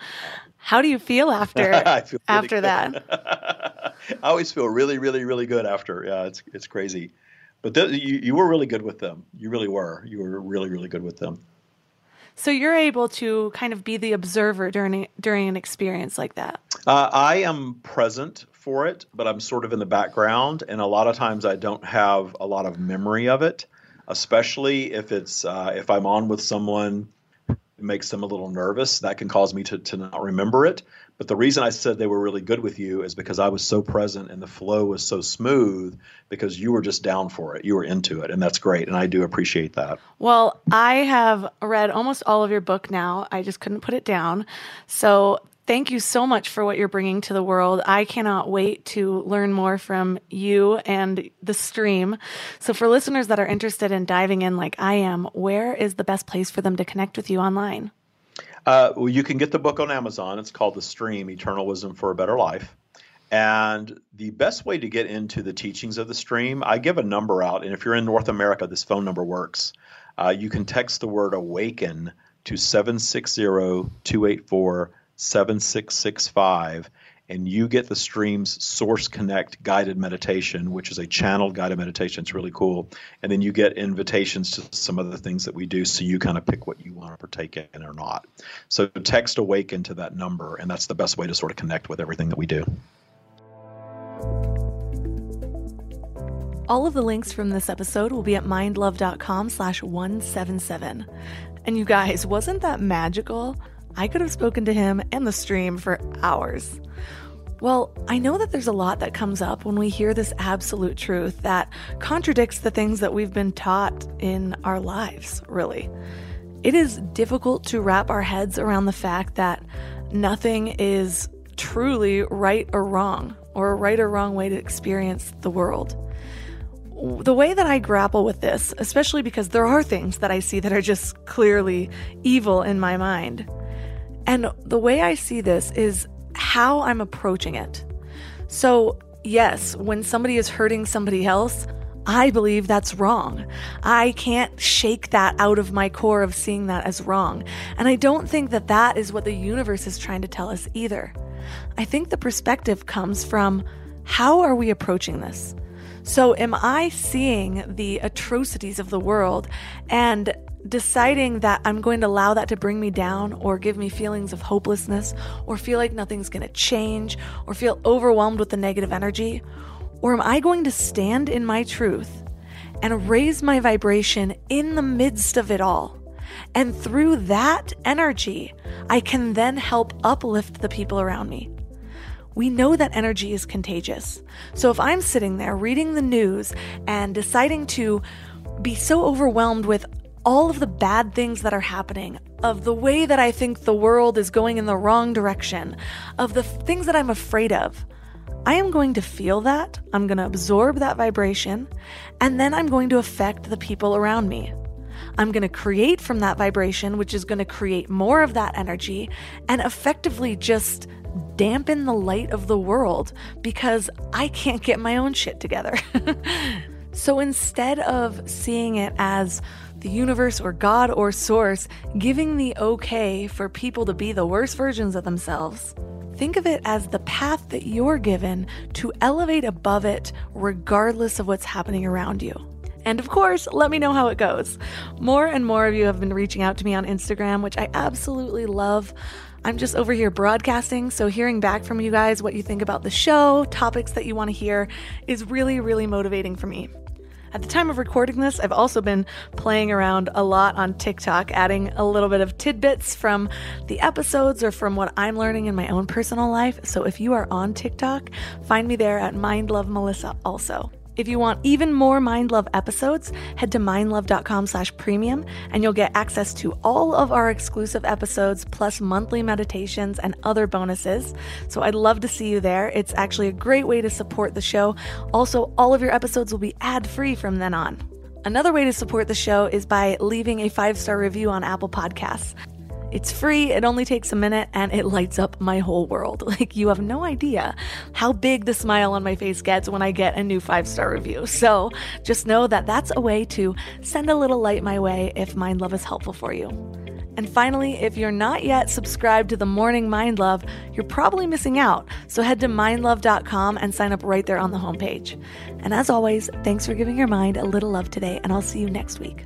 How do you feel after feel after that? I always feel really, really, really good after. Yeah, it's it's crazy. But th- you you were really good with them. You really were. You were really, really good with them. So you're able to kind of be the observer during during an experience like that. Uh, I am present for it, but I'm sort of in the background, and a lot of times I don't have a lot of memory of it, especially if it's uh, if I'm on with someone makes them a little nervous. That can cause me to, to not remember it. But the reason I said they were really good with you is because I was so present and the flow was so smooth because you were just down for it. You were into it. And that's great. And I do appreciate that. Well, I have read almost all of your book now. I just couldn't put it down. So thank you so much for what you're bringing to the world. I cannot wait to learn more from you and the stream. So, for listeners that are interested in diving in like I am, where is the best place for them to connect with you online? Uh, well, you can get the book on Amazon. It's called The Stream Eternal Wisdom for a Better Life. And the best way to get into the teachings of the stream, I give a number out. And if you're in North America, this phone number works. Uh, you can text the word awaken to 760 284 7665 and you get the stream's source connect guided meditation which is a channeled guided meditation. It's really cool. And then you get invitations to some of the things that we do so you kind of pick what you want to partake in or not. So text awaken to that number and that's the best way to sort of connect with everything that we do. All of the links from this episode will be at mindlove.com slash 177 and you guys wasn't that magical I could have spoken to him and the stream for hours. Well, I know that there's a lot that comes up when we hear this absolute truth that contradicts the things that we've been taught in our lives, really. It is difficult to wrap our heads around the fact that nothing is truly right or wrong, or a right or wrong way to experience the world. The way that I grapple with this, especially because there are things that I see that are just clearly evil in my mind, and the way I see this is how I'm approaching it. So, yes, when somebody is hurting somebody else, I believe that's wrong. I can't shake that out of my core of seeing that as wrong. And I don't think that that is what the universe is trying to tell us either. I think the perspective comes from how are we approaching this? So, am I seeing the atrocities of the world and deciding that I'm going to allow that to bring me down or give me feelings of hopelessness or feel like nothing's going to change or feel overwhelmed with the negative energy? Or am I going to stand in my truth and raise my vibration in the midst of it all? And through that energy, I can then help uplift the people around me. We know that energy is contagious. So if I'm sitting there reading the news and deciding to be so overwhelmed with all of the bad things that are happening, of the way that I think the world is going in the wrong direction, of the things that I'm afraid of, I am going to feel that, I'm going to absorb that vibration, and then I'm going to affect the people around me. I'm going to create from that vibration, which is going to create more of that energy and effectively just dampen the light of the world because I can't get my own shit together. so instead of seeing it as the universe or God or source giving the okay for people to be the worst versions of themselves. Think of it as the path that you're given to elevate above it, regardless of what's happening around you. And of course, let me know how it goes. More and more of you have been reaching out to me on Instagram, which I absolutely love. I'm just over here broadcasting, so hearing back from you guys what you think about the show, topics that you want to hear, is really, really motivating for me. At the time of recording this, I've also been playing around a lot on TikTok, adding a little bit of tidbits from the episodes or from what I'm learning in my own personal life. So if you are on TikTok, find me there at Mind Love Melissa also. If you want even more Mind Love episodes, head to mindlove.com slash premium and you'll get access to all of our exclusive episodes plus monthly meditations and other bonuses. So I'd love to see you there. It's actually a great way to support the show. Also, all of your episodes will be ad free from then on. Another way to support the show is by leaving a five star review on Apple Podcasts. It's free, it only takes a minute, and it lights up my whole world. Like, you have no idea how big the smile on my face gets when I get a new five star review. So, just know that that's a way to send a little light my way if Mind Love is helpful for you. And finally, if you're not yet subscribed to the Morning Mind Love, you're probably missing out. So head to mindlove.com and sign up right there on the homepage. And as always, thanks for giving your mind a little love today, and I'll see you next week.